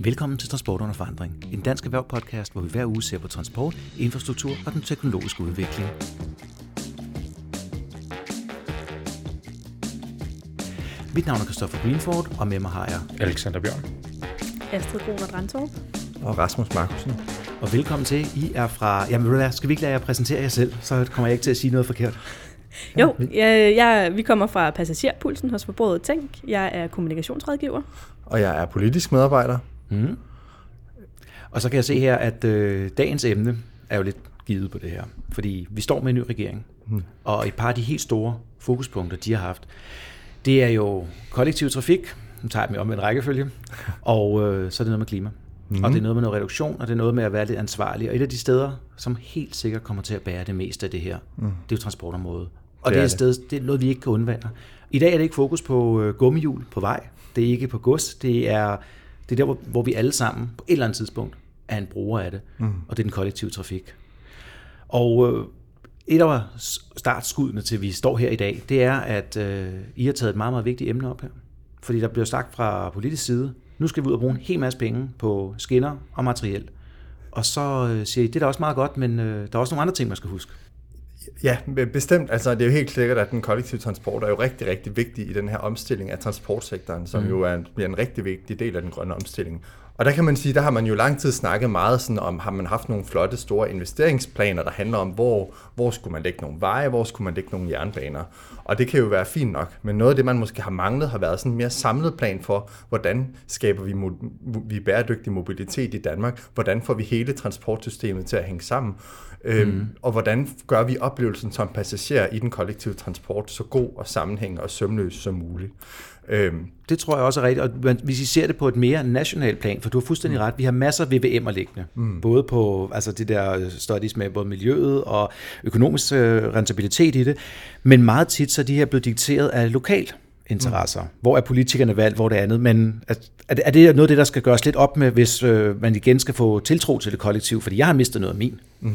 Velkommen til Transport under forandring, en dansk erhvervspodcast, hvor vi hver uge ser på transport, infrastruktur og den teknologiske udvikling. Mit navn er Christoffer Greenford, og med mig har jeg Alexander Bjørn. Astrid Gruner Drandtorp. Og Rasmus Markusen. Og velkommen til. I er fra... Jamen, skal vi ikke lade jer præsentere jer selv, så kommer jeg ikke til at sige noget forkert. Jo, jeg, jeg, vi kommer fra Passagerpulsen hos Forbruget Tænk. Jeg er kommunikationsrådgiver. Og jeg er politisk medarbejder. Mm. Og så kan jeg se her, at øh, dagens emne er jo lidt givet på det her. Fordi vi står med en ny regering. Mm. Og et par af de helt store fokuspunkter, de har haft, det er jo kollektiv trafik. Nu tager jeg dem om en rækkefølge. Og øh, så er det noget med klima. Mm. Og det er noget med noget reduktion, og det er noget med at være lidt ansvarlig. Og et af de steder, som helt sikkert kommer til at bære det meste af det her, mm. det er jo transportområdet. Og det, det er, et sted, det er noget, vi ikke kan undvære. I dag er det ikke fokus på øh, gummihjul på vej. Det er ikke på gods. Det er, det er der, hvor, hvor vi alle sammen på et eller andet tidspunkt er en bruger af det. Mm. Og det er den kollektive trafik. Og øh, et af startskuddene til, vi står her i dag, det er, at øh, I har taget et meget, meget vigtigt emne op her. Fordi der bliver sagt fra politisk side, nu skal vi ud og bruge en hel masse penge på skinner og materiel. Og så øh, siger I, det er da også meget godt, men øh, der er også nogle andre ting, man skal huske. Ja, bestemt. Altså, det er jo helt sikkert, at den kollektive transport er jo rigtig, rigtig vigtig i den her omstilling af transportsektoren, som mm. jo er en, bliver en rigtig vigtig del af den grønne omstilling. Og der kan man sige, der har man jo lang tid snakket meget sådan om, har man haft nogle flotte store investeringsplaner, der handler om, hvor, hvor skulle man lægge nogle veje, hvor skulle man lægge nogle jernbaner. Og det kan jo være fint nok, men noget af det, man måske har manglet, har været sådan en mere samlet plan for, hvordan skaber vi, vi bæredygtig mobilitet i Danmark, hvordan får vi hele transportsystemet til at hænge sammen, øhm, mm. og hvordan gør vi oplevelsen som passager i den kollektive transport så god og sammenhængende og sømløs som muligt. Øhm. Det tror jeg også er rigtigt, og hvis I ser det på et mere nationalt plan, for du har fuldstændig mm. ret, vi har masser af VVM'er liggende, mm. både på altså det der studies med både miljøet og økonomisk øh, rentabilitet i det, men meget tit så er de her blevet dikteret af lokal interesser. Mm. Hvor er politikerne valgt, hvor det andet, men er, er det noget af det, der skal gøres lidt op med, hvis øh, man igen skal få tiltro til det kollektiv, fordi jeg har mistet noget af min. Mm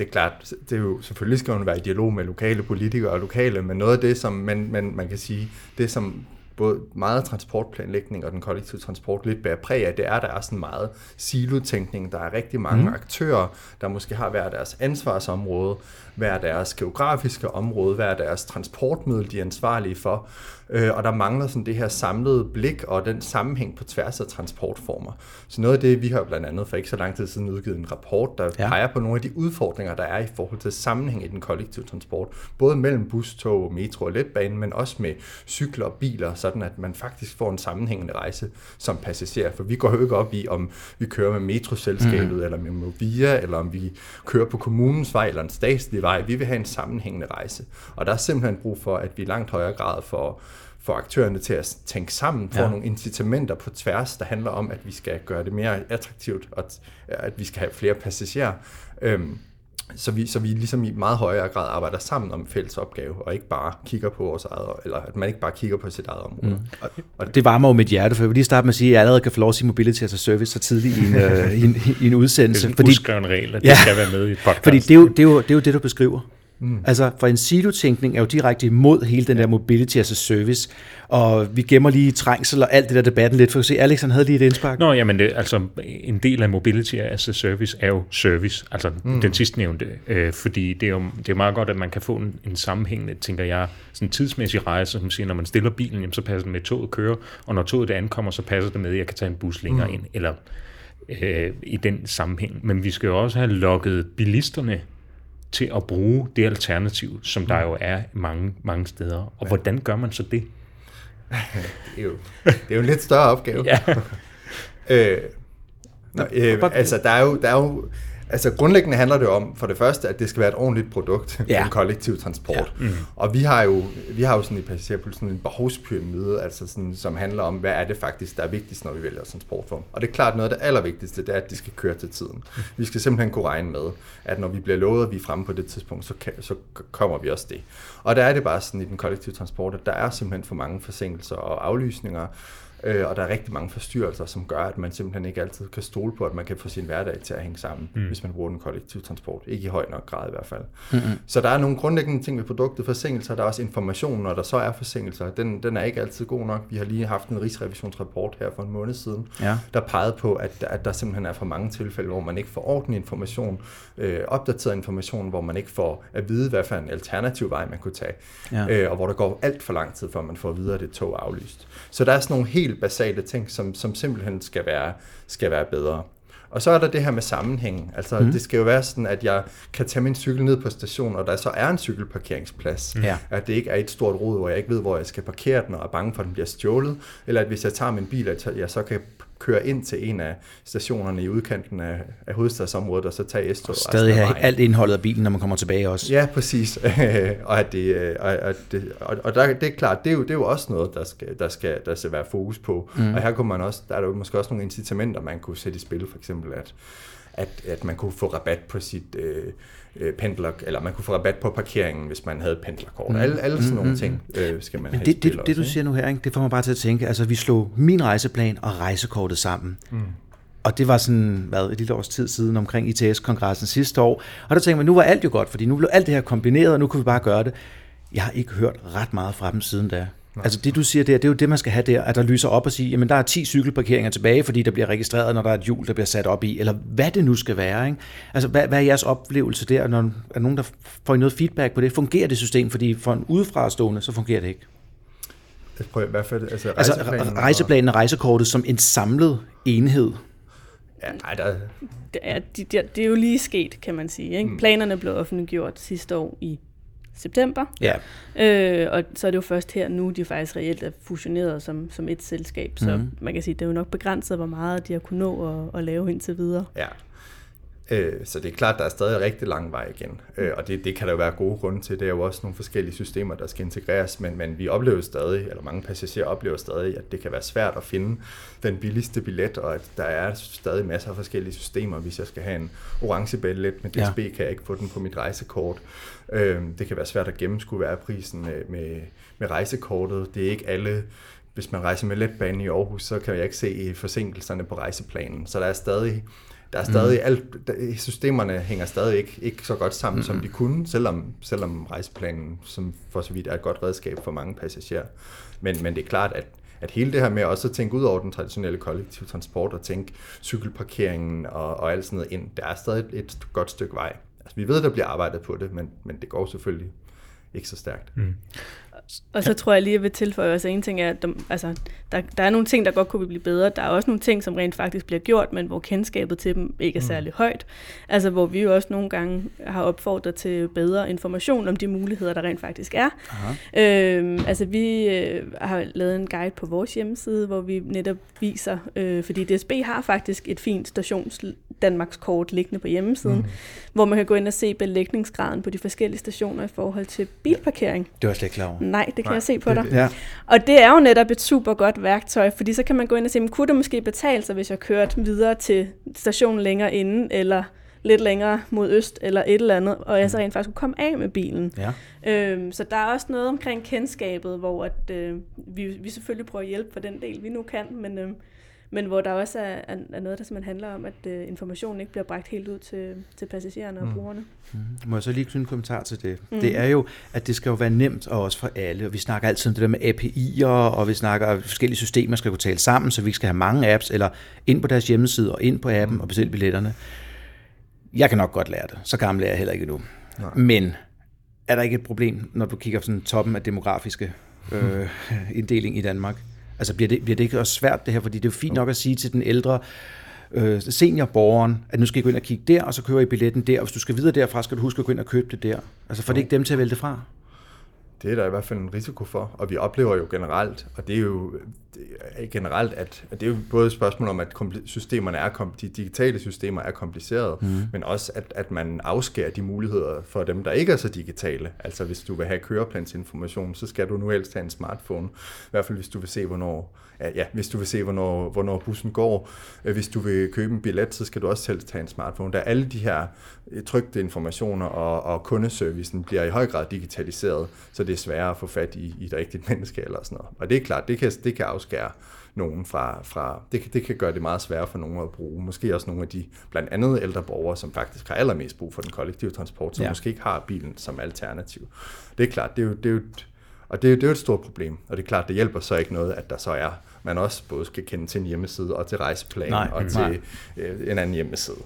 det er klart, det er jo, selvfølgelig skal man være i dialog med lokale politikere og lokale, men noget af det, som man, man, man kan sige, det som både meget transportplanlægning og den kollektive transport lidt bærer præg af, det er, at der er sådan meget silotænkning. Der er rigtig mange mm. aktører, der måske har hver deres ansvarsområde, hver deres geografiske område, hver deres transportmiddel, de er ansvarlige for. Øh, og der mangler sådan det her samlede blik og den sammenhæng på tværs af transportformer. Så noget af det, vi har blandt andet for ikke så lang tid siden udgivet en rapport, der ja. peger på nogle af de udfordringer, der er i forhold til sammenhæng i den kollektive transport. Både mellem bus, tog, metro og letbane, men også med cykler og biler, sådan at man faktisk får en sammenhængende rejse som passager. For vi går jo ikke op i, om vi kører med metroselskabet, mm. eller med Movia, eller om vi kører på kommunens vej, eller en statslig vej. Vi vil have en sammenhængende rejse. Og der er simpelthen brug for, at vi i langt højere grad får få aktørerne til at tænke sammen, få ja. nogle incitamenter på tværs, der handler om, at vi skal gøre det mere attraktivt, og at vi skal have flere passagerer. Øhm, så vi, så vi ligesom i meget højere grad arbejder sammen om fælles opgave, og ikke bare kigger på vores eget, eller at man ikke bare kigger på sit eget område. Mm. Og, og det varmer jo mit hjerte, for jeg vil lige starte med at sige, at jeg allerede kan få lov at sige mobility as a service så tidligt i en, uh, i en, i en udsendelse. Det er en fordi, regel, at det ja, skal være med i et podcast. Fordi det er, jo, det, er jo, det er jo det, du beskriver. Mm. Altså, for en silotænkning er jo direkte imod hele den der mobility as a service, og vi gemmer lige trængsel og alt det der debatten lidt, for at se, Alex han havde lige et indspark. Nå, jamen, det, altså, en del af mobility as a service er jo service, altså mm. den sidste nævnte, øh, fordi det er jo det er meget godt, at man kan få en, en sammenhængende, tænker jeg, sådan en tidsmæssig rejse, som siger, når man stiller bilen, jamen, så passer det med, at toget kører, og når toget det ankommer, så passer det med, at jeg kan tage en bus længere mm. ind, eller øh, i den sammenhæng. Men vi skal jo også have lukket bilisterne til at bruge det alternativ, som der jo er mange, mange steder. Og hvordan gør man så det? det, er jo, det er jo en lidt større opgave. ja. øh, Nå, øh, altså, der er jo, der er jo Altså grundlæggende handler det om, for det første, at det skal være et ordentligt produkt, ja. en kollektiv transport. Ja. Mm. Og vi har jo, vi har jo sådan i passagerpulsen en behovspyramide, altså sådan, som handler om, hvad er det faktisk, der er vigtigst, når vi vælger transportform. Og det er klart, noget af det allervigtigste, det er, at de skal køre til tiden. Vi skal simpelthen kunne regne med, at når vi bliver lovet, at vi er fremme på det tidspunkt, så, kan, så kommer vi også det. Og der er det bare sådan i den kollektive transport, at der er simpelthen for mange forsinkelser og aflysninger, øh, og der er rigtig mange forstyrrelser, som gør, at man simpelthen ikke altid kan stole på, at man kan få sin hverdag til at hænge sammen, mm. hvis man bruger den kollektive transport. Ikke i høj nok grad i hvert fald. Mm-hmm. Så der er nogle grundlæggende ting ved produktet. Forsinkelser, der er også information, når der så er forsinkelser. Den, den er ikke altid god nok. Vi har lige haft en rigsrevisionsrapport her for en måned siden, Ja. der pegede på, at, at der simpelthen er for mange tilfælde, hvor man ikke får ordentlig information, øh, opdateret information, hvor man ikke får at vide, hvad for en alternativ vej man kunne tage, Ja. øh, og hvor der går alt for lang tid, før man får at vide, at det tog er aflyst. Så der er sådan nogle helt basale ting, som, som simpelthen skal være, skal være bedre. Og så er der det her med sammenhæng. Altså, mm. det skal jo være sådan, at jeg kan tage min cykel ned på stationen, og der så er en cykelparkeringsplads. Ja. At det ikke er et stort rod, hvor jeg ikke ved, hvor jeg skal parkere den, og er bange for, at den bliver stjålet. Eller at hvis jeg tager min bil, at jeg så kan køre ind til en af stationerne i udkanten af, af hovedstadsområdet, og så tage S-tog resten Stadig have alt indholdet af bilen, når man kommer tilbage også. Ja, præcis. og, at det, øh, og, og, det, og, og der, det er klart, det er, jo, det er jo også noget, der skal, der skal, der skal være fokus på. Mm. Og her kunne man også, der er der jo måske også nogle incitamenter, man kunne sætte i spil, for eksempel at, at, at man kunne få rabat på sit øh, øh, pendler, eller man kunne få rabat på parkeringen, hvis man havde pendlerkort. Mm. Alle, alle sådan nogle ting øh, skal man Men have det, det, også, det du siger nu her, ikke? det får mig bare til at tænke, altså vi slog min rejseplan og rejsekortet sammen. Mm. Og det var sådan, hvad, et lille års tid siden omkring ITS-kongressen sidste år. Og der tænkte man, nu var alt jo godt, fordi nu blev alt det her kombineret, og nu kunne vi bare gøre det. Jeg har ikke hørt ret meget fra dem siden da. Altså det du siger der, det er jo det, man skal have der, at der lyser op og sige, jamen der er 10 cykelparkeringer tilbage, fordi der bliver registreret, når der er et hjul, der bliver sat op i, eller hvad det nu skal være. Ikke? Altså hvad, hvad er jeres oplevelse der, når er nogen, der får I noget feedback på det? Fungerer det system? Fordi for en udefrastående, så fungerer det ikke. Jeg prøver i hvert fald, altså, Altså rejseplanen og- rejseplanen og rejsekortet som en samlet enhed. Ja, nej, der, Det er, de, de, det er jo lige sket, kan man sige. Ikke? Planerne blev offentliggjort sidste år i september, Ja. øh, og så er det jo først her nu, de faktisk reelt er fusioneret som, som et selskab, så mm. man kan sige, det er jo nok begrænset, hvor meget de har kunnet nå at, at lave indtil videre. Ja. Øh, så det er klart, der er stadig rigtig lang vej igen, øh, og det, det kan der jo være gode grunde til. Det er jo også nogle forskellige systemer, der skal integreres, men, men vi oplever stadig, eller mange passagerer oplever stadig, at det kan være svært at finde den billigste billet, og at der er stadig masser af forskellige systemer. Hvis jeg skal have en orange billet med DSB, ja. kan jeg ikke få den på mit rejsekort. Øh, det kan være svært at gennemskue, hvad er prisen med, med, med rejsekortet. Det er ikke alle hvis man rejser med letbanen i Aarhus, så kan jeg ikke se forsinkelserne på rejseplanen. Så der er stadig, der er stadig mm. alt, der- systemerne hænger stadig ikke, ikke så godt sammen, mm. som de kunne, selvom, selvom rejseplanen som for så vidt er et godt redskab for mange passagerer. Men, men det er klart, at at hele det her med også at tænke ud over den traditionelle kollektive transport og tænke cykelparkeringen og, og alt sådan noget ind, der er stadig et godt stykke vej. Altså, vi ved, der bliver arbejdet på det, men, men det går selvfølgelig ikke så stærkt. Mm. Og så tror jeg lige, at jeg vil tilføje, altså en ting er, at der, altså, der, der er nogle ting, der godt kunne blive bedre. Der er også nogle ting, som rent faktisk bliver gjort, men hvor kendskabet til dem ikke er særlig højt. Altså hvor vi jo også nogle gange har opfordret til bedre information om de muligheder, der rent faktisk er. Øhm, altså vi øh, har lavet en guide på vores hjemmeside, hvor vi netop viser, øh, fordi DSB har faktisk et fint stations Danmarks kort liggende på hjemmesiden, mm. hvor man kan gå ind og se belægningsgraden på de forskellige stationer i forhold til bilparkering. Det var jeg slet ikke klar over. Nej, det kan Nej, jeg se på det- dig. Ja. Og det er jo netop et super godt værktøj, fordi så kan man gå ind og se, men kunne det måske betale sig, hvis jeg kørte videre til stationen længere inden, eller lidt længere mod øst, eller et eller andet, og jeg så rent faktisk kunne komme af med bilen. Ja. Øhm, så der er også noget omkring kendskabet, hvor at, øh, vi, vi selvfølgelig prøver at hjælpe for den del, vi nu kan, men, øh, men hvor der også er, er, er noget, der simpelthen handler om, at øh, informationen ikke bliver bragt helt ud til, til passagererne og brugerne. Må jeg så lige knytte en kommentar til det? Mm. Det er jo, at det skal jo være nemt, og også for alle. Og vi snakker altid om det der med API'er, og vi snakker, at forskellige systemer skal kunne tale sammen, så vi ikke skal have mange apps, eller ind på deres hjemmeside og ind på appen mm. og bestille billetterne. Jeg kan nok godt lære det. Så gammel er jeg heller ikke endnu. Nej. Men er der ikke et problem, når du kigger på sådan toppen af demografiske øh, inddeling i Danmark? Altså bliver det, bliver det ikke også svært det her? Fordi det er jo fint nok at sige til den ældre øh, seniorborgeren, at nu skal I gå ind og kigge der, og så køber I billetten der, og hvis du skal videre derfra, skal du huske at gå ind og købe det der. Altså får det ikke dem til at vælge det fra? Det er der i hvert fald en risiko for, og vi oplever jo generelt, og det er jo det er generelt, at, at det er jo både et spørgsmål om, at systemerne er, de digitale systemer er komplicerede, mm. men også, at, at man afskærer de muligheder for dem, der ikke er så digitale. Altså hvis du vil have køreplansinformation, så skal du nu helst have en smartphone, i hvert fald hvis du vil se, hvornår, ja, ja, hvis du vil se, hvornår, hvornår bussen går. Øh, Hvis du vil købe en billet, så skal du også helst have en smartphone. Der er alle de her trygte informationer, og, og kundeservicen bliver i høj grad digitaliseret. Så det er sværere at få fat i, i et rigtigt menneske eller sådan noget. Og det er klart, det kan, det kan afskære nogen fra, fra det, kan, det kan gøre det meget sværere for nogen at bruge. Måske også nogle af de blandt andet ældre borgere, som faktisk har allermest brug for den kollektive transport, som ja. måske ikke har bilen som alternativ. Det er klart, det er jo, det er jo og det, det er jo et stort problem, og det er klart, det hjælper så ikke noget, at der så er, man også både skal kende til en hjemmeside og til rejseplan nej, og til nej. Øh, en anden hjemmeside.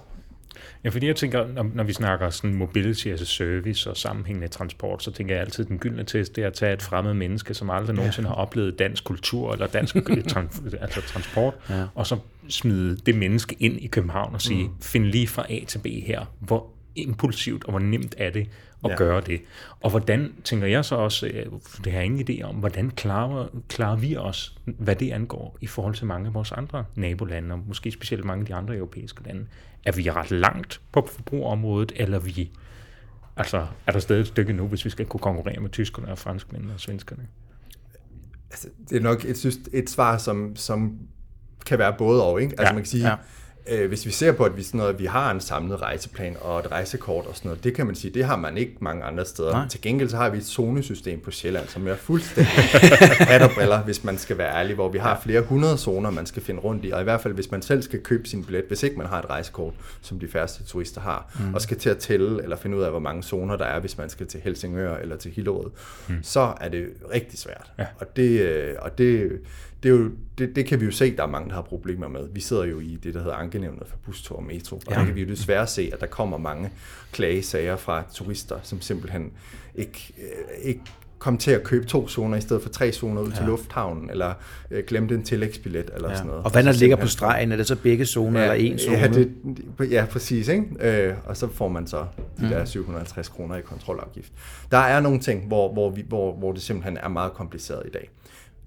Ja, fordi jeg tænker, når, når vi snakker sådan mobility as a service og sammenhængende transport, så tænker jeg altid, at den gyldne test det er at tage et fremmed menneske, som aldrig nogensinde har oplevet dansk kultur eller dansk altså transport, ja. og så smide det menneske ind i København og sige, mm. find lige fra A til B her, hvor impulsivt og hvor nemt er det at ja. gøre det. Og hvordan, tænker jeg så også, øh, det har jeg ingen idé om, hvordan klarer, klarer vi os, hvad det angår, i forhold til mange af vores andre nabolande, og måske specielt mange af de andre europæiske lande. Er vi ret langt på forbrugerområdet, eller vi, altså, er der stadig et stykke nu, hvis vi skal kunne konkurrere med tyskerne og franskmændene og svenskerne? Altså, det er nok et, et svar, som, som kan være både og, ikke? Altså ja. man kan sige, ja Øh, hvis vi ser på, at vi, sådan noget, vi har en samlet rejseplan og et rejsekort og sådan noget, det kan man sige, det har man ikke mange andre steder. Nej. Til gengæld så har vi et zonesystem på Sjælland, som er fuldstændig briller, hvis man skal være ærlig, hvor vi har flere hundrede zoner, man skal finde rundt i, og i hvert fald hvis man selv skal købe sin billet, hvis ikke man har et rejsekort, som de færreste turister har, mm. og skal til at tælle eller finde ud af, hvor mange zoner der er, hvis man skal til Helsingør eller til Hillerød, mm. så er det rigtig svært. Ja. Og, det, øh, og det, det, er jo, det, det kan vi jo se, der er mange, der har problemer med. Vi sidder jo i det, der hedder ankenævnet for bustur og metro, og ja. der kan vi jo desværre se, at der kommer mange klagesager fra turister, som simpelthen ikke, øh, ikke kom til at købe to zoner i stedet for tre zoner ud ja. til lufthavnen, eller øh, glemte en tillægsbillet, eller ja. sådan noget. Og hvad der ligger på stregen? Er det så begge zoner, ja, eller en zone? Ja, det, ja præcis. Ikke? Øh, og så får man så de mm. der 750 kroner i kontrolafgift. Der er nogle ting, hvor, hvor, vi, hvor, hvor det simpelthen er meget kompliceret i dag.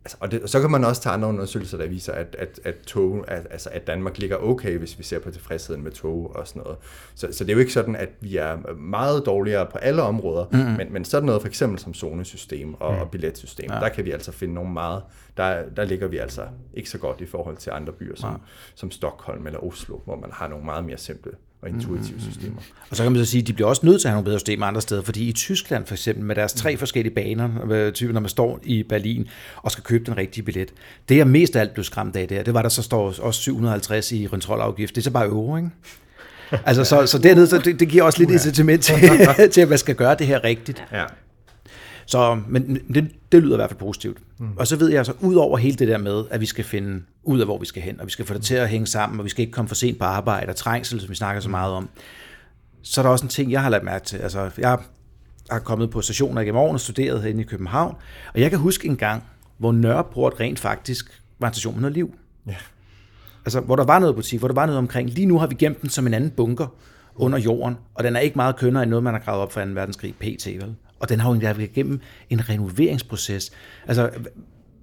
Altså, og, det, og så kan man også tage andre undersøgelser, der viser, at, at, at, tog, at, altså, at Danmark ligger okay, hvis vi ser på tilfredsheden med tog og sådan noget. Så, så det er jo ikke sådan, at vi er meget dårligere på alle områder, mm-hmm. men, men sådan noget for eksempel som zonesystem og, mm. og billetsystem, ja. der kan vi altså finde nogle meget, der, der ligger vi altså ikke så godt i forhold til andre byer som, ja. som Stockholm eller Oslo, hvor man har nogle meget mere simple og intuitive mm-hmm. systemer. Og så kan man så sige, at de bliver også nødt til at have nogle bedre systemer andre steder, fordi i Tyskland for eksempel, med deres tre mm. forskellige baner, øh, typen når man står i Berlin og skal købe den rigtige billet, det jeg mest af alt blev skræmt af der, det var, der så står også 750 i kontrolafgift. Det er så bare euro, ikke? Altså, så, så dernede, så det, det giver også lidt incitament til, til, at man skal gøre det her rigtigt. Ja. Så, men det, det lyder i hvert fald positivt. Mm. Og så ved jeg altså, ud over hele det der med, at vi skal finde ud af, hvor vi skal hen, og vi skal få det til at hænge sammen, og vi skal ikke komme for sent på arbejde, og trængsel, som vi snakker så meget om, så er der også en ting, jeg har lagt mærke til. Altså, jeg har kommet på stationer igennem årene og studeret herinde i København, og jeg kan huske en gang, hvor Nørreport rent faktisk var en station med noget liv. Ja. Altså, hvor der var noget butik, hvor der var noget omkring. Lige nu har vi gemt den som en anden bunker under jorden, og den er ikke meget kønnere end noget, man har gravet op for 2. verdenskrig, PT, vel? Og den har jo været igennem en renoveringsproces. Altså,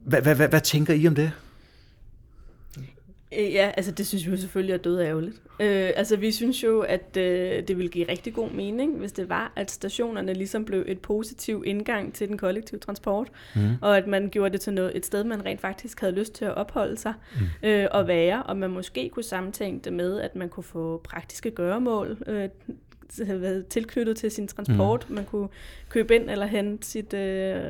hvad, hvad, hvad, hvad tænker I om det? Øh, ja, altså det synes vi jo selvfølgelig er død ærgerligt. Øh, altså vi synes jo, at øh, det ville give rigtig god mening, hvis det var, at stationerne ligesom blev et positiv indgang til den kollektive transport, mm. og at man gjorde det til noget, et sted, man rent faktisk havde lyst til at opholde sig mm. øh, og være, og man måske kunne samtænke det med, at man kunne få praktiske gøremål øh, været tilknyttet til sin transport. Mm. Man kunne købe ind eller hente sit øh,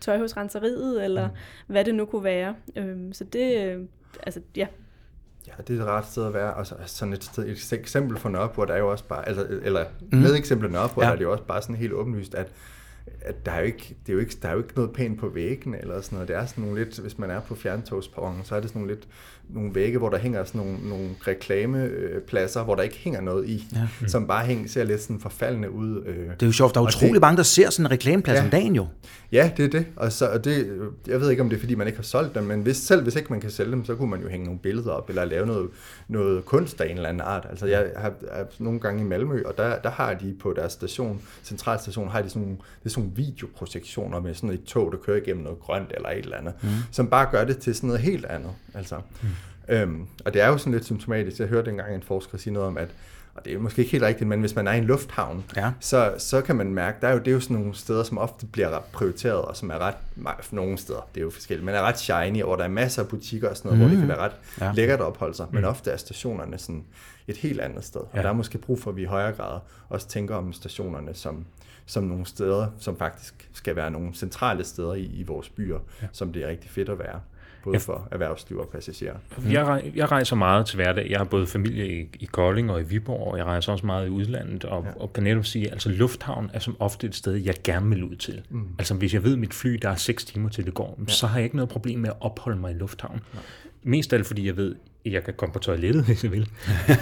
tøj hos renseriet, eller mm. hvad det nu kunne være. Øhm, så det, øh, altså ja. Ja, det er et ret sted at være. Og så, sådan et, sted, et eksempel for Nørreport er jo også bare, altså, eller mm. med eksempel Nørreport ja. er det jo også bare sådan helt åbenlyst, at at der er, jo ikke, det er jo ikke, der er jo ikke noget pænt på væggene eller sådan noget. Det er sådan nogle lidt, hvis man er på fjerntogsperronen, så er det sådan nogle lidt nogle vægge, hvor der hænger sådan nogle, nogle reklamepladser, hvor der ikke hænger noget i, ja. mm. som bare hænger, ser lidt sådan forfaldende ud. Øh. Det er jo sjovt, der er utrolig det, mange, der ser sådan en reklameplads ja, om dagen jo. Ja, det er det. Og, så, og det, jeg ved ikke, om det er, fordi man ikke har solgt dem, men hvis, selv hvis ikke man kan sælge dem, så kunne man jo hænge nogle billeder op, eller lave noget, noget kunst af en eller anden art. Altså jeg har, har nogle gange i Malmø, og der, der har de på deres station, centralstation, har de sådan nogle, det er sådan nogle videoprojektioner med sådan et tog, der kører igennem noget grønt eller et eller andet, mm. som bare gør det til sådan noget helt andet. Altså. Mm. Øhm, og det er jo sådan lidt symptomatisk. Jeg hørte engang en forsker sige noget om, at og det er måske ikke helt rigtigt, men hvis man er i en lufthavn, Ja. så, så kan man mærke, der er jo, det er jo sådan nogle steder, som ofte bliver ret prioriteret, og som er ret, nogle steder, det er jo forskelligt, men er ret shiny, hvor der er masser af butikker og sådan noget, mm. hvor det kan være ret Ja. lækkert at opholde sig, men ofte er stationerne sådan et helt andet sted, og Ja. der er måske brug for, at vi i højere grad også tænker om stationerne som, som nogle steder, som faktisk skal være nogle centrale steder i, i vores byer, ja. som det er rigtig fedt at være, både Ja. for erhvervsliv og passagerer. Jeg, rej- jeg rejser meget til hverdag. Jeg har både familie i, i Kolding og i Viborg, og jeg rejser også meget i udlandet, og, ja. og kan netop sige, at altså, lufthavn er som ofte et sted, jeg gerne vil ud til. Mm. Altså hvis jeg ved, at mit fly, der er 6 timer til det går, ja. så har jeg ikke noget problem med at opholde mig i lufthavn. Ja. Mest alt, fordi jeg ved, at jeg kan komme på toilettet, hvis jeg vil.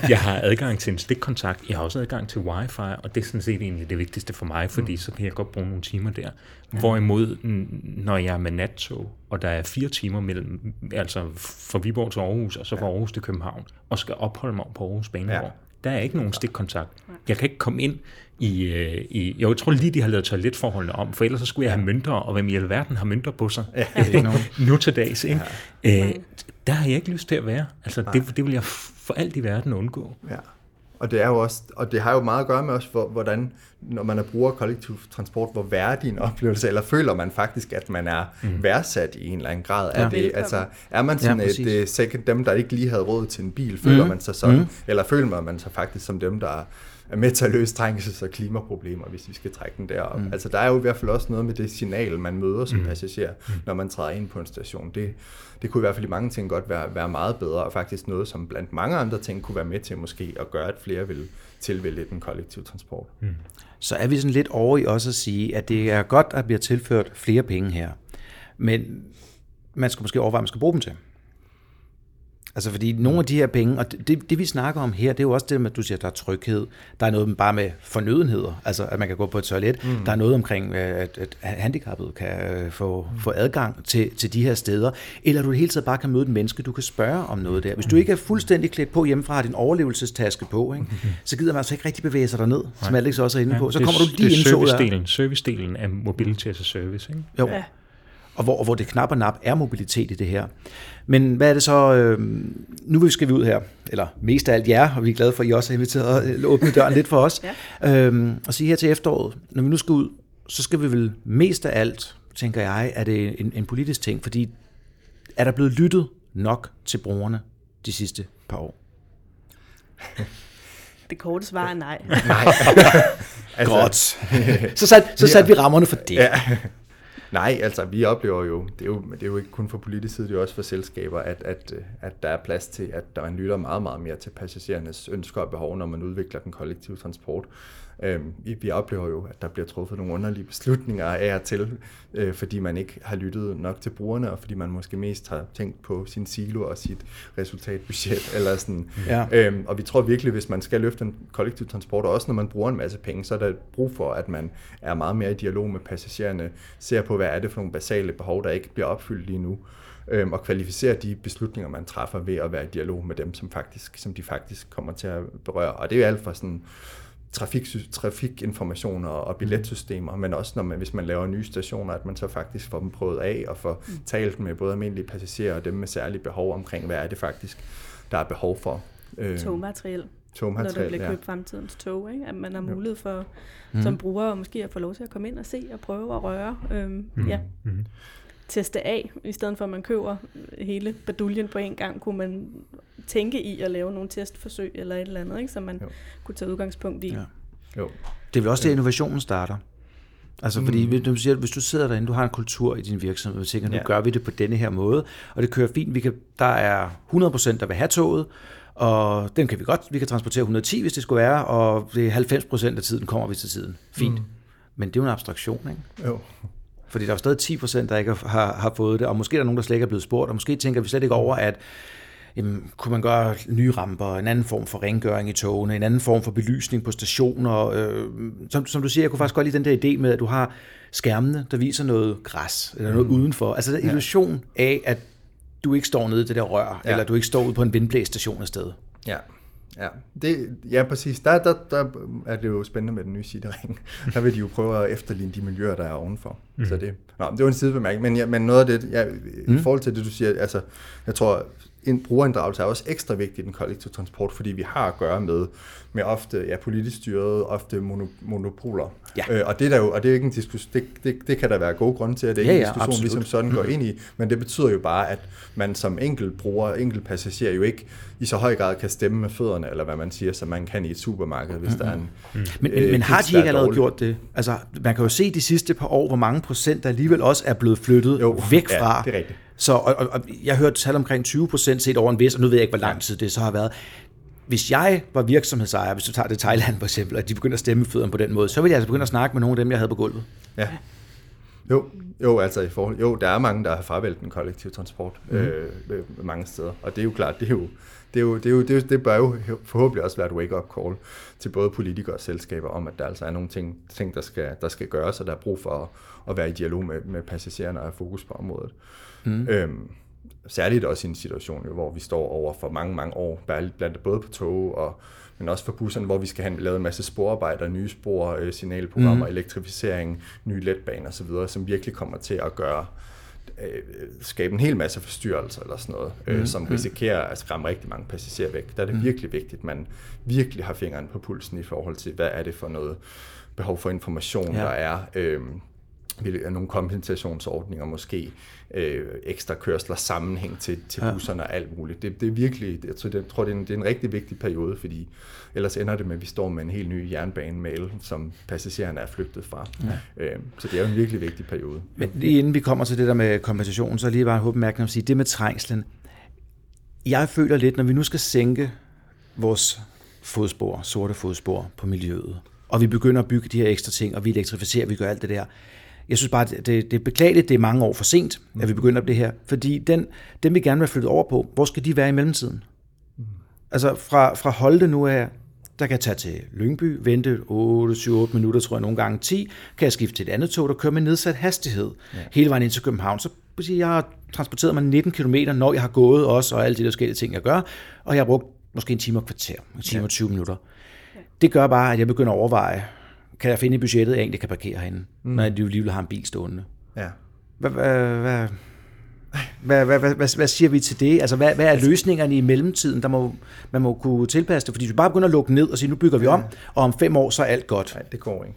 Jeg har adgang til en stikkontakt. Jeg har også adgang til wifi, og det er sådan set egentlig det vigtigste for mig, fordi mm. så kan jeg godt bruge nogle timer der. Ja. Hvorimod, når jeg er med nattog, og der er fire timer mellem, altså fra Viborg til Aarhus, og så fra Aarhus til København, og skal opholde mig på Aarhus Banegård, Ja. ja. der er ikke nogen stikkontakt. Jeg kan ikke komme ind i, øh, i... Jeg tror lige, de har lavet toiletforholdene om, for ellers så skulle jeg have mønter, og hvem i alverden har mønter på sig ja. nu til dags. Ikke? Ja. Øh, der har jeg ikke lyst til at være. Altså, det, det vil jeg for alt i verden undgå. Ja. Og det er jo også, og det har jo meget at gøre med også, hvor- hvordan, når man er bruger kollektiv transport, hvor værdig en oplevelse, eller føler man faktisk, at man er mm. værdsat i en eller anden grad. Er, Ja. det, Velkommen. altså, er man sådan Ja, præcis. et second, dem, der ikke lige havde råd til en bil, føler Mm. man sig sådan, Mm. eller føler man sig faktisk som dem, der er med til at løse trængselses- og klimaproblemer, hvis vi skal trække den derop. Mm. Altså, der er jo i hvert fald også noget med det signal, man møder som mm. passager, når man træder ind på en station. Det, det kunne i hvert fald i mange ting godt være, være meget bedre, og faktisk noget, som blandt mange andre ting kunne være med til måske at gøre, at flere vil tilvælge den kollektive transport. Mm. så er vi sådan lidt over i også at sige, at det er godt, at der bliver tilført flere penge her. Men man skal måske overveje, hvad man skal bruge dem til. Altså fordi nogle af de her penge, og det, det vi snakker om her, det er jo også det med, at du siger, at der er tryghed. Der er noget med bare med fornødenheder, altså at man kan gå på et toilet. Mm. Der er noget omkring, øh, at, at handicappede kan øh, få, mm. få adgang til, til de her steder. Eller du hele taget bare kan møde et menneske, du kan spørge om noget der. Hvis du ikke er fuldstændig klædt på hjemmefra, har din overlevelsestaske på, ikke, så gider man altså ikke rigtig bevæge sig derned, som Alex også er inde på. Så er- kommer du lige ind i servicedelen, servicedelen af mobility as a service. Ikke? Jo. Ja. Og hvor, og hvor det knap og nap er mobilitet i det her. Men hvad er det så, øh, nu vil vi skal vi ud her, eller mest af alt jer, og vi er glade for, at I også har inviteret at åbne døren lidt for os, ja. øhm, og sige her til efteråret, når vi nu skal ud, så skal vi vel mest af alt, tænker jeg, er det en, en politisk ting, fordi er der blevet lyttet nok til brugerne de sidste par år? Det korte svar er nej. Altså, Godt. så satte så sat vi rammerne for det. Ja. Nej, altså vi oplever jo, det er jo, det er jo ikke kun for politisk side, det er jo også for selskaber, at, at, øh, at der er plads til, at der man lytter meget, meget mere til passagerernes ønsker og behov, når man udvikler den kollektive transport. Øhm, vi, oplever jo, at der bliver truffet nogle underlige beslutninger af og til, øh, fordi man ikke har lyttet nok til brugerne, og fordi man måske mest har tænkt på sin silo og sit resultatbudget. Eller sådan. Ja. Øhm, og vi tror virkelig, hvis man skal løfte en kollektiv transport, og også når man bruger en masse penge, så er der brug for, at man er meget mere i dialog med passagererne, ser på, hvad er det for nogle basale behov, der ikke bliver opfyldt lige nu, øhm, og kvalificere de beslutninger, man træffer ved at være i dialog med dem, som, faktisk, som de faktisk kommer til at berøre. Og det er jo alt fra sådan trafik, trafikinformationer og billetsystemer, men også når man, hvis man laver nye stationer, at man så faktisk får dem prøvet af og får mm. talt med både almindelige passagerer og dem med særlige behov omkring, hvad er det faktisk, der er behov for. Øh, Togmateriel. Når der togmateriel, bliver ja. købt fremtidens tog, ikke? at man har mulighed for mm. som bruger måske at få lov til at komme ind og se og prøve at røre. Øhm, mm. ja. Mm. Teste af, i stedet for at man køber hele baduljen på en gang, kunne man tænke i at lave nogle testforsøg eller et eller andet, ikke? som man Jo. kunne tage udgangspunkt i. Ja. Jo. Det er vel også det, innovationen starter. Altså, fordi hvis du siger, hvis du sidder derinde, du har en kultur i din virksomhed, og tænker, nu Ja. gør vi det på denne her måde, og det kører fint, vi kan, der er 100% der vil have toget, og den kan vi godt, vi kan transportere 110, hvis det skulle være, og det er 90% af tiden kommer vi til tiden. Fint. Mm. Men det er jo en abstraktion, ikke? Jo. Fordi der er stadig 10 procent, der ikke har, har fået det, og måske er der nogen, der slet ikke er blevet spurgt, og måske tænker vi slet ikke over, at jamen, kunne man gøre nye ramper, en anden form for rengøring i togene, en anden form for belysning på stationer. Øh, som, som du siger, jeg kunne faktisk godt lide den der idé med, at du har skærmene, der viser noget græs, eller noget mm. udenfor. Altså den illusion af, at du ikke står nede i det der rør, ja. eller du ikke står ude på en vindblæsstation et sted. Ja. Ja, det, ja præcis. Der, der, der er det jo spændende med den nye Cityring. Der vil de jo prøve at efterligne de miljøer, der er ovenfor. Mm. Så det, nå, det var en sidebemærkning. Men, ja, men noget af det, ja, mm. i forhold til det, du siger, altså, jeg tror, en brugerinddragelse er også ekstra vigtig i den kollektive transport, fordi vi har at gøre med, med ofte ja, politisk styret, ofte mono, monopoler. Ja. Øh, og det er der jo, og det er ikke en diskussion, det, det, det, kan der være gode grunde til, at det er Ja, ikke en ja, diskussion, absolut. vi som sådan går ind i, men det betyder jo bare, at man som enkelt bruger, enkelt passager jo ikke i så høj grad kan stemme med fødderne, eller hvad man siger, som man kan i et supermarked, hvis der er en Men, men, øh, men har de ikke allerede gjort det? Altså, man kan jo se de sidste par år, hvor mange procent der alligevel også er blevet flyttet Jo, væk ja, fra. det er rigtigt. Så, og, og, jeg hørte tal omkring 20 procent set over en vis, og nu ved jeg ikke, hvor lang tid det så har været. Hvis jeg var virksomhedsejer, hvis du tager det Thailand for eksempel, og de begynder at stemme fødderne på den måde, så ville jeg altså begynde at snakke med nogle af dem, jeg havde på gulvet. Ja. Jo, jo, altså i forhold, jo, der er mange, der har farvældt den kollektive transport mm. øh, mange steder, og det er jo klart, det er jo, det, er jo, det, er jo, det, er jo, det bør jo forhåbentlig også være et wake-up call til både politikere og selskaber om, at der altså er nogle ting, ting der, skal, der skal gøres, og der er brug for at, at være i dialog med, med passagererne og have fokus på området. Mm. Øhm, særligt også i en situation, jo, hvor vi står over for mange, mange år, blandt både på tog og men også for busserne, hvor vi skal have lavet en masse sporarbejder, nye spor, øh, signalprogrammer, mm. elektrificering, nye letbaner osv., som virkelig kommer til at gøre øh, skabe en hel masse forstyrrelser eller sådan noget, øh, som risikerer at skræmme rigtig mange passagerer væk. Der er det virkelig vigtigt, at man virkelig har fingeren på pulsen i forhold til, hvad er det for noget behov for information, Ja. der er. Øh, er nogle kompensationsordninger måske, øh, ekstra kørsler, sammenhæng til, til busserne og alt muligt. Det, det er virkelig, jeg tror, det, jeg tror det, er en, det er en rigtig vigtig periode, fordi ellers ender det med, at vi står med en helt ny jernbanemail, som passagererne er flygtet fra. Ja. Øh, så det er jo en virkelig vigtig periode. Men lige inden vi kommer til det der med kompensation, så lige bare en håbemærkning at sige, det med trængslen. Jeg føler lidt, når vi nu skal sænke vores fodspor, sorte fodspor på miljøet, og vi begynder at bygge de her ekstra ting, og vi elektrificerer, vi gør alt det der. Jeg synes bare, det, det er beklageligt, det er mange år for sent, at vi begynder på det her. Fordi den, den vi gerne vil have flyttet over på, hvor skal de være i mellemtiden? Altså fra, fra Holte nu af, der kan jeg tage til Lyngby, vente 8-7-8 minutter, tror jeg nogle gange 10, kan jeg skifte til et andet tog, der kører med nedsat hastighed ja. hele vejen ind til København. Så sige, jeg har transporteret mig 19 km, når jeg har gået også, og alle de der forskellige ting, jeg gør, og jeg har brugt måske en time og kvarter, en time og 20 minutter. Det gør bare, at jeg begynder at overveje, kan jeg finde i budgettet, jeg egentlig kan parkere herinde, mm. når jeg alligevel har en bil stående. Ja. Hvad, hvad, hvad, hvad, hvad, hvad, hvad, siger vi til det? Altså, hvad, hvad er løsningerne i mellemtiden? Der må, man må kunne tilpasse det, fordi vi bare begynder at lukke ned og sige, nu bygger vi om, og om fem år, så er alt godt. Nej, det går ikke.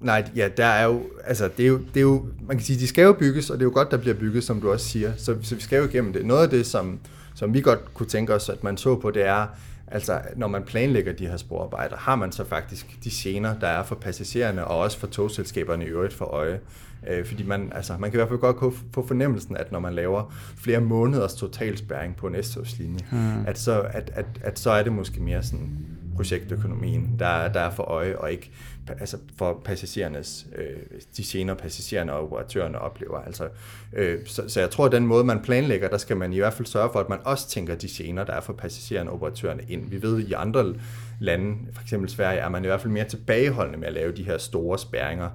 Nej, ja, der er jo, altså det er jo, det er jo, man kan sige, de skal jo bygges, og det er jo godt, der bliver bygget, som du også siger, så, så vi skal jo igennem det. Noget af det, som, som vi godt kunne tænke os, at man så på, det er, altså når man planlægger de her sporarbejder, har man så faktisk de gener, der er for passagererne, og også for togselskaberne i øvrigt for øje. Øh, fordi man, altså, man kan i hvert fald godt få- fornemmelsen, at når man laver flere måneders totalspærring på en S-togslinje, hmm. at, så, at, at, at så er det måske mere sådan projektøkonomien, der, der er for øje, og ikke altså for passagerernes, øh, de senere passagererne og operatørerne oplever. Altså, øh, så, så jeg tror, at den måde, man planlægger, der skal man i hvert fald sørge for, at man også tænker de gener, der er for passagererne og operatørerne ind. Vi ved, at i andre lande, for eksempel Sverige, er man i hvert fald mere tilbageholdende med at lave de her store spærringer.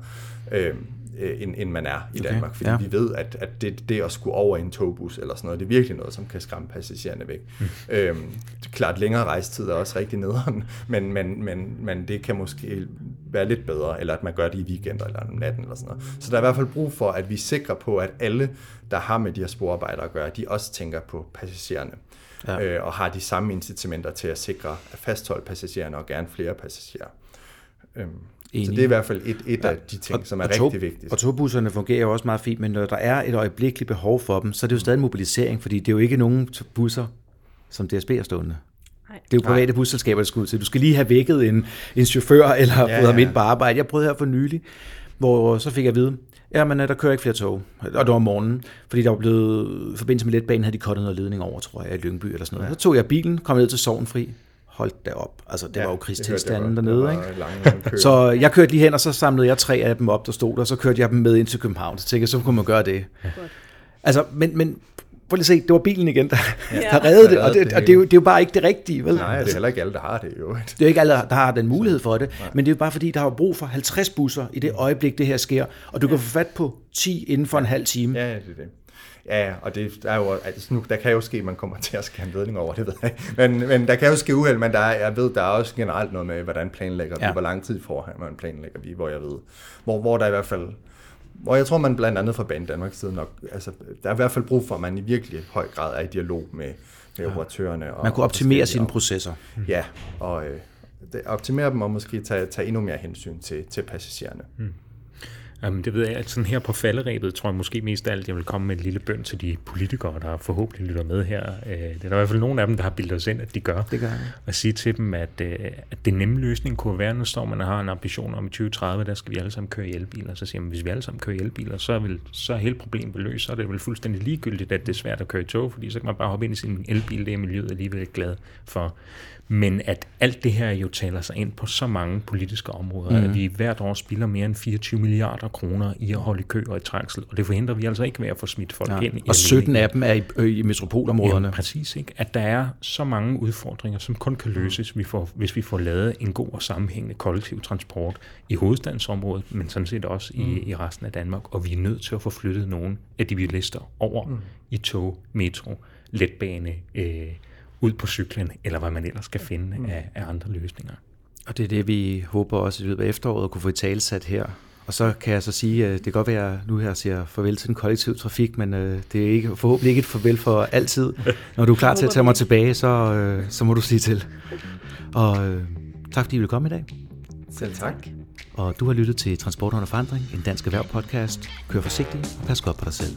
Øh, end, end man er i Okay, Danmark, fordi ja. vi ved, at, at det, det at skulle over i en togbus eller sådan noget, det er virkelig noget, som kan skræmme passagererne væk. Mm. Øhm, klart, længere rejsetid er også rigtig nederen, men, men, men, men det kan måske være lidt bedre, eller at man gør det i weekender eller om natten eller sådan noget. Så der er i hvert fald brug for, at vi er sikre på, at alle, der har med de her sporarbejder at gøre, de også tænker på passagererne. Ja. Øh, og har de samme incitamenter til at sikre at fastholde passagererne og gerne flere passagerer. Øhm, så Enig. det er i hvert fald et, et Ja. af de ting, som er og rigtig tog, vigtigt. Og togbusserne fungerer jo også meget fint, men når der er et øjeblikkeligt behov for dem, så er det jo stadig en mobilisering, fordi det er jo ikke nogen busser, som DSB er stående. Nej. Det er jo private Nej. busselskaber, der skal ud til. Du skal lige have vækket en, en chauffør eller ja, Ja, fået ham ja. ind på arbejde. Jeg prøvede her for nylig, hvor så fik jeg at vide, jamen der kører ikke flere tog, og det var om morgenen, fordi der var blevet, i forbindelse med letbanen havde de kottet noget ledning over, tror jeg, i Lyngby eller sådan noget. Ja. Så tog jeg bilen, kom ned til Sovnfri, holdt derop. Altså det ja, var jo krigstilstanden dernede, ikke? ikke? Så jeg kørte lige hen, og så samlede jeg tre af dem op, der stod der, og så kørte jeg dem med ind til København. Så tænkte jeg, så kunne man gøre det. Godt. Altså, men, men prøv lige at se, det var bilen igen, der, Ja. der reddede det, Der og, det, og det, er jo, det er jo bare ikke det rigtige, vel? Nej, det er altså, heller ikke alle, der har det jo. det er jo ikke alle, der har den mulighed for det, men det er jo bare fordi, der er brug for 50 busser i det øjeblik, det her sker, og du kan få fat på 10 inden for en halv time. Ja, det er det. Ja, og det der er jo, altså nu, der kan jo ske, at man kommer til at skære en ledning over, det ved jeg. Men, men der kan jo ske uheld, men der er, jeg ved, der er også generelt noget med, hvordan planlægger vi, Ja. ja. hvor lang tid får man planlægger vi, hvor jeg ved, hvor, hvor der i hvert fald, og jeg tror, man blandt andet fra Bane Danmarks side nok, altså, der er i hvert fald brug for, at man i virkelig høj grad er i dialog med, med ja. operatørerne. Og, man kunne optimere sine processer. Ja, og øh, optimere dem og måske tage, tage endnu mere hensyn til, til passagererne. Mm. Jamen, det ved jeg, at sådan her på falderæbet tror jeg måske mest af alt, jeg vil komme med en lille bøn til de politikere, der forhåbentlig lytter med her. Øh, det er der i hvert fald nogle af dem, der har bildet os ind, at de gør. Det gør jeg. Og sige til dem, at, øh, at det nemme løsning kunne være, nu står man og har en ambition om i 2030, der skal vi alle sammen køre i elbiler. Så siger man, hvis vi alle sammen kører i elbiler, så er, vel, så er hele problemet løst. Så er det vel fuldstændig ligegyldigt, at det er svært at køre i tog, fordi så kan man bare hoppe ind i sin elbil, det er miljøet alligevel glad for. Men at alt det her jo taler sig ind på så mange politiske områder, mm. at vi hvert år spilder mere end 24 milliarder kroner i at holde i kø og i trængsel, og det forhindrer vi altså ikke ved at få smidt folk ja. ind. Og 17 af dem er i, øh, i metropolområderne. Ja, præcis. Ikke? At der er så mange udfordringer, som kun kan løses, mm. vi får, hvis vi får lavet en god og sammenhængende kollektiv transport i hovedstadsområdet, men sådan set også mm. i, i resten af Danmark, og vi er nødt til at få flyttet nogle af de bilister over mm. i tog, metro, letbane, øh, ud på cyklen, eller hvad man ellers skal finde mm. af, af andre løsninger. Og det er det, vi håber også i løbet af efteråret at kunne få i talsat her. Og så kan jeg så sige, at det kan godt være, at nu her siger farvel til den kollektive trafik, men øh, det er ikke, forhåbentlig ikke et farvel for altid. Når du er klar til at tage mig tilbage, så, øh, så må du sige til. Og øh, tak fordi I ville komme i dag. Selv tak. Og du har lyttet til Transport under forandring, en dansk erhverv podcast. Kør forsigtigt og pas godt på dig selv.